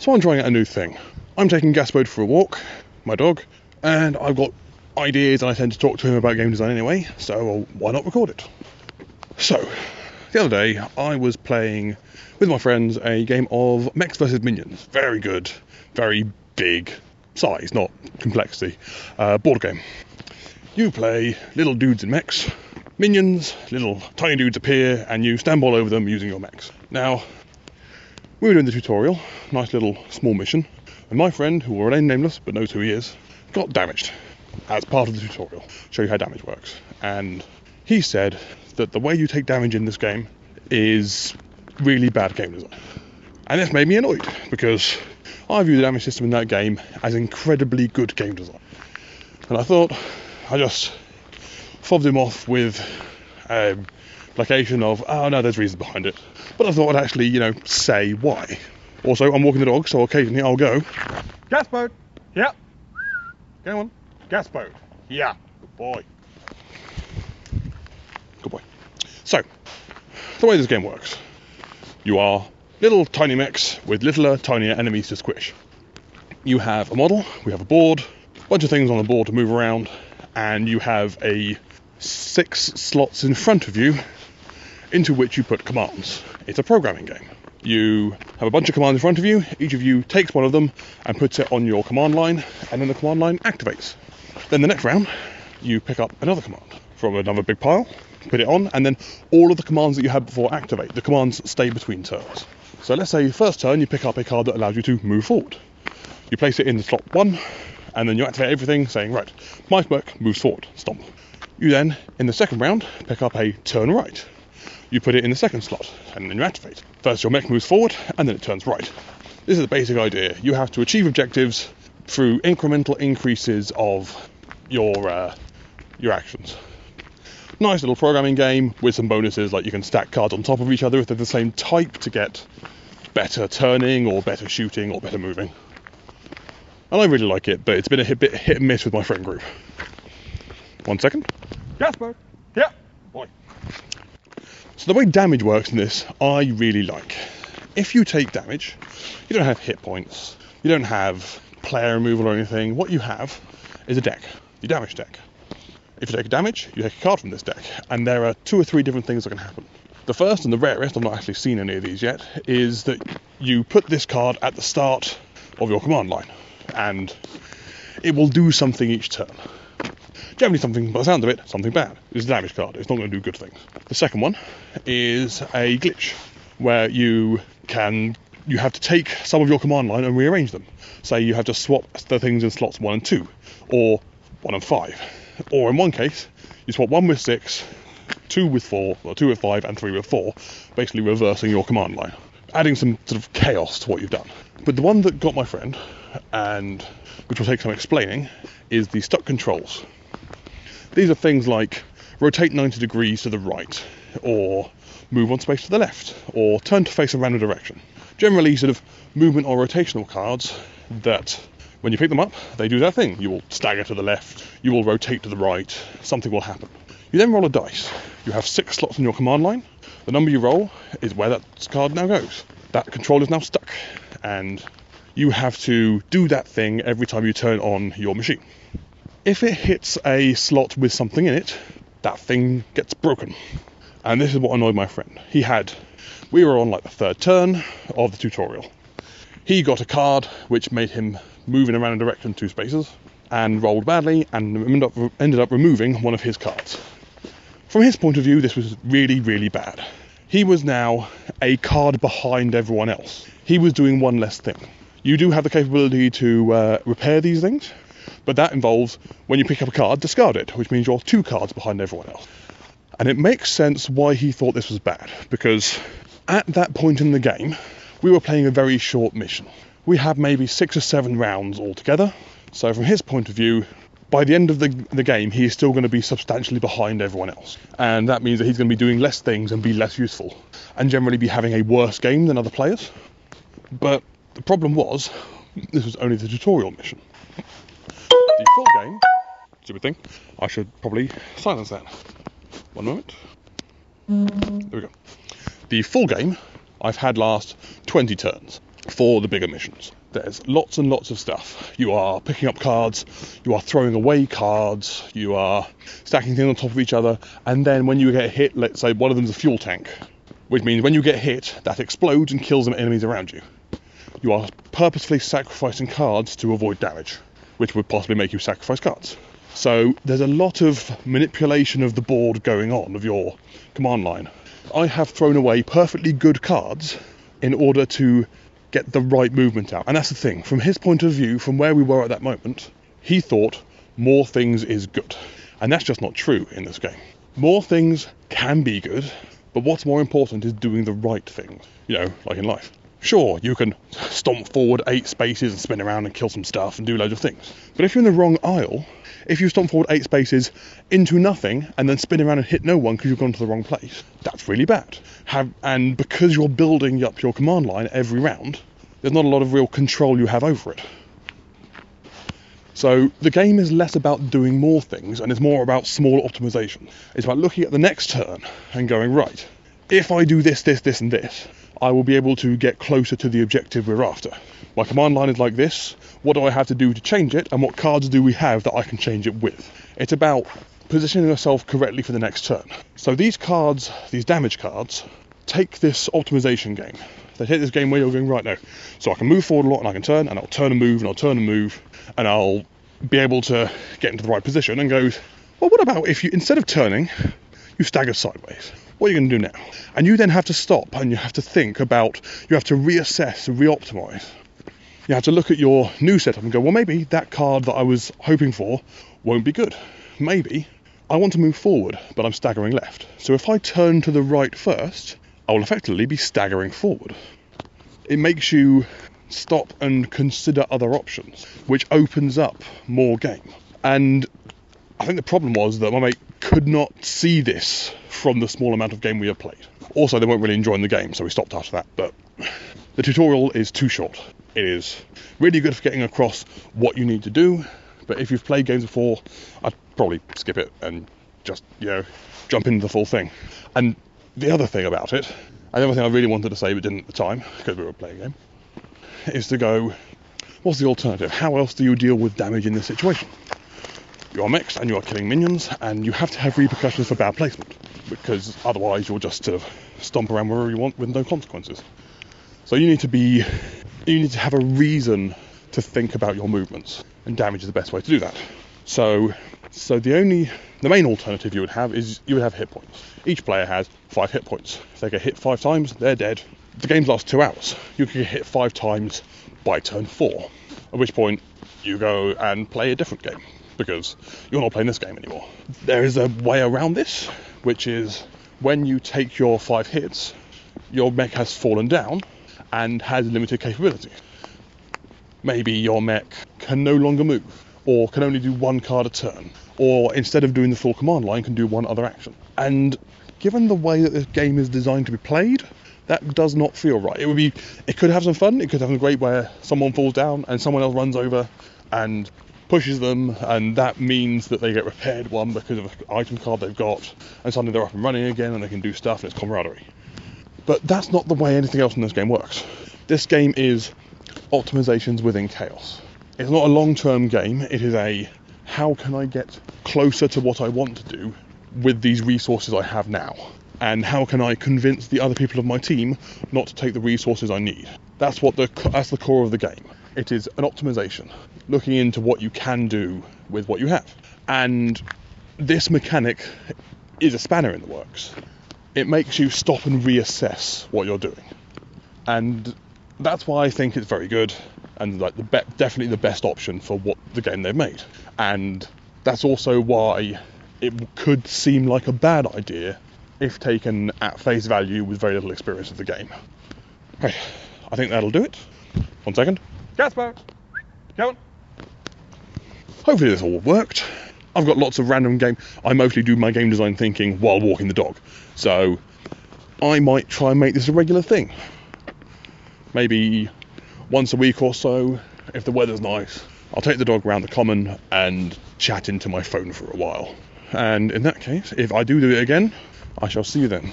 So I'm trying out a new thing. I'm taking Gaspode for a walk, my dog, and I've got ideas and I tend to talk to him about game design anyway, so why not record it? So, the other day I was playing with my friends a game of Mechs vs Minions. Very good, very big size, not complexity. Uh, board game. You play little dudes in mechs, minions, little tiny dudes appear, and you stand all over them using your mechs. Now, we were doing the tutorial, nice little small mission, and my friend, who will remain nameless but knows who he is, got damaged as part of the tutorial, show you how damage works. And he said that the way you take damage in this game is really bad game design. And this made me annoyed because I view the damage system in that game as incredibly good game design. And I thought I just fobbed him off with a placation of, oh no, there's reasons behind it. But I thought I'd actually, you know, say why. Also, I'm walking the dog, so occasionally I'll go, Gaspode, yeah. Go on, Gaspode, yeah. Good boy. Good boy. So, the way this game works, you are little tiny mechs with littler, tinier enemies to squish. You have a model, we have a board, a bunch of things on the board to move around, and you have a six slots in front of you into which you put commands. It's a programming game. You have a bunch of commands in front of you, each of you takes one of them and puts it on your command line, and then the command line activates. Then the next round, you pick up another command from another big pile, put it on, and then all of the commands that you had before activate. The commands stay between turns. So let's say first turn you pick up a card that allows you to move forward. You place it in the slot one, and then you activate everything saying, right, my work moves forward, stomp. You then, in the second round, pick up a turn right. You put it in the second slot, and then you activate. First your mech moves forward, and then it turns right. This is the basic idea. You have to achieve objectives through incremental increases of your uh, your actions. Nice little programming game with some bonuses, like you can stack cards on top of each other if they're the same type to get better turning or better shooting or better moving. And I really like it, but it's been a hit, bit hit and miss with my friend group. One second. Jasper. Yeah. Boy. So the way damage works in this, I really like. If you take damage, you don't have hit points, you don't have player removal or anything. What you have is a deck, your damage deck. If you take damage, you take a card from this deck, and there are two or three different things that can happen. The first and the rarest, I've not actually seen any of these yet, is that you put this card at the start of your command line, and it will do something each turn. Generally, something, by the sound of it, something bad. It's a damage card, it's not going to do good things. The second one is a glitch, where you can you have to take some of your command line and rearrange them. Say you have to swap the things in slots one and two, or one and five or in one case, you swap one with six, two with four, or two with five, and three with four, basically reversing your command line, adding some sort of chaos to what you've done. But the one that got my friend, and which will take some explaining, is the stuck controls. These are things like rotate 90 degrees to the right, or move one space to the left, or turn to face a random direction. Generally, sort of movement or rotational cards that when you pick them up, they do their thing. You will stagger to the left, you will rotate to the right, something will happen. You then roll a dice. You have six slots in your command line. The number you roll is where that card now goes. That control is now stuck, and you have to do that thing every time you turn on your machine. If it hits a slot with something in it, that thing gets broken. And this is what annoyed my friend. He had, we were on like the third turn of the tutorial. He got a card which made him moving around a random direction two spaces and rolled badly and ended up, ended up removing one of his cards. From his point of view, this was really, really bad. He was now a card behind everyone else. He was doing one less thing. You do have the capability to uh, repair these things, but that involves when you pick up a card, discard it, which means you're two cards behind everyone else. And it makes sense why he thought this was bad, because at that point in the game, we were playing a very short mission we had maybe six or seven rounds altogether. So from his point of view, by the end of the, the game, he is still going to be substantially behind everyone else. And that means that he's going to be doing less things and be less useful, and generally be having a worse game than other players. But the problem was, this was only the tutorial mission. The full game, stupid thing, I should probably silence that. One moment. There we go. The full game I've had last 20 turns. for the bigger missions. There's lots and lots of stuff. You are picking up cards, you are throwing away cards, you are stacking things on top of each other, and then when you get hit, let's say one of them's a fuel tank, which means when you get hit, that explodes and kills some enemies around you. You are purposefully sacrificing cards to avoid damage, which would possibly make you sacrifice cards. So there's a lot of manipulation of the board going on of your command line. I have thrown away perfectly good cards in order to get the right movement out. And that's the thing. From his point of view, from where we were at that moment, he thought more things is good. And that's just not true in this game. More things can be good, but what's more important is doing the right things, you know, like in life. Sure, you can stomp forward eight spaces and spin around and kill some stuff and do loads of things. But if you're in the wrong aisle, if you stomp forward eight spaces into nothing and then spin around and hit no one because you've gone to the wrong place, that's really bad. Have, and because you're building up your command line every round, there's not a lot of real control you have over it. So the game is less about doing more things and it's more about small optimization. It's about looking at the next turn and going, right, if I do this, this, this, and this, I will be able to get closer to the objective we're after. My command line is like this. What do I have to do to change it? And what cards do we have that I can change it with? It's about positioning yourself correctly for the next turn. So these cards, these damage cards, take this optimization game. They take this game where you're going right now. So I can move forward a lot and I can turn and I'll turn and move and I'll turn and move and I'll be able to get into the right position and goes, well, what about if you, instead of turning, you stagger sideways? What are you going to do now? And you then have to stop and you have to think about, you have to reassess re-optimize. You have to look at your new setup and go, well, maybe that card that I was hoping for won't be good. Maybe I want to move forward, but I'm staggering left. So if I turn to the right first, I will effectively be staggering forward. It makes you stop and consider other options, which opens up more game. And I think the problem was that my mate could not see this from the small amount of game we had played. Also, they weren't really enjoying the game, so we stopped after that. But the tutorial is too short. It is really good for getting across what you need to do, but if you've played games before, I'd probably skip it and just, you know, jump into the full thing. And the other thing about it, and the other thing I really wanted to say but didn't at the time, because we were playing a game, is to go, what's the alternative? How else do you deal with damage in this situation? You are mechs and you are killing minions, and you have to have repercussions for bad placement, because otherwise you'll just sort of stomp around wherever you want with no consequences. So you need to be, you need to have a reason to think about your movements, and damage is the best way to do that. So, so the only, the main alternative you would have is you would have hit points. Each player has five hit points. If they get hit five times, they're dead. The game lasts two hours. You can get hit five times by turn four, at which point you go and play a different game because you're not playing this game anymore. There is a way around this, which is when you take your five hits, your mech has fallen down and has limited capability. Maybe your mech can no longer move, or can only do one card a turn, or instead of doing the full command line, can do one other action. And given the way that this game is designed to be played, that does not feel right. It would be, it could have some fun. It could have a great where someone falls down and someone else runs over and pushes them, and that means that they get repaired one because of an item card they've got, and suddenly they're up and running again and they can do stuff and it's camaraderie. But that's not the way anything else in this game works. This game is optimizations within chaos. It's not a long term game, it is a how can I get closer to what I want to do with these resources I have now? And how can I convince the other people of my team not to take the resources I need? That's what the that's the core of the game. It is an optimization, looking into what you can do with what you have. And this mechanic is a spanner in the works. It makes you stop and reassess what you're doing. And that's why I think it's very good and like the be- definitely the best option for what the game they've made. And that's also why it could seem like a bad idea if taken at face value with very little experience of the game. Okay, I think that'll do it. One second. Casper, on. Hopefully this all worked. I've got lots of random game. I mostly do my game design thinking while walking the dog, so I might try and make this a regular thing. Maybe once a week or so, if the weather's nice, I'll take the dog around the common and chat into my phone for a while. And in that case, if I do do it again, I shall see you then.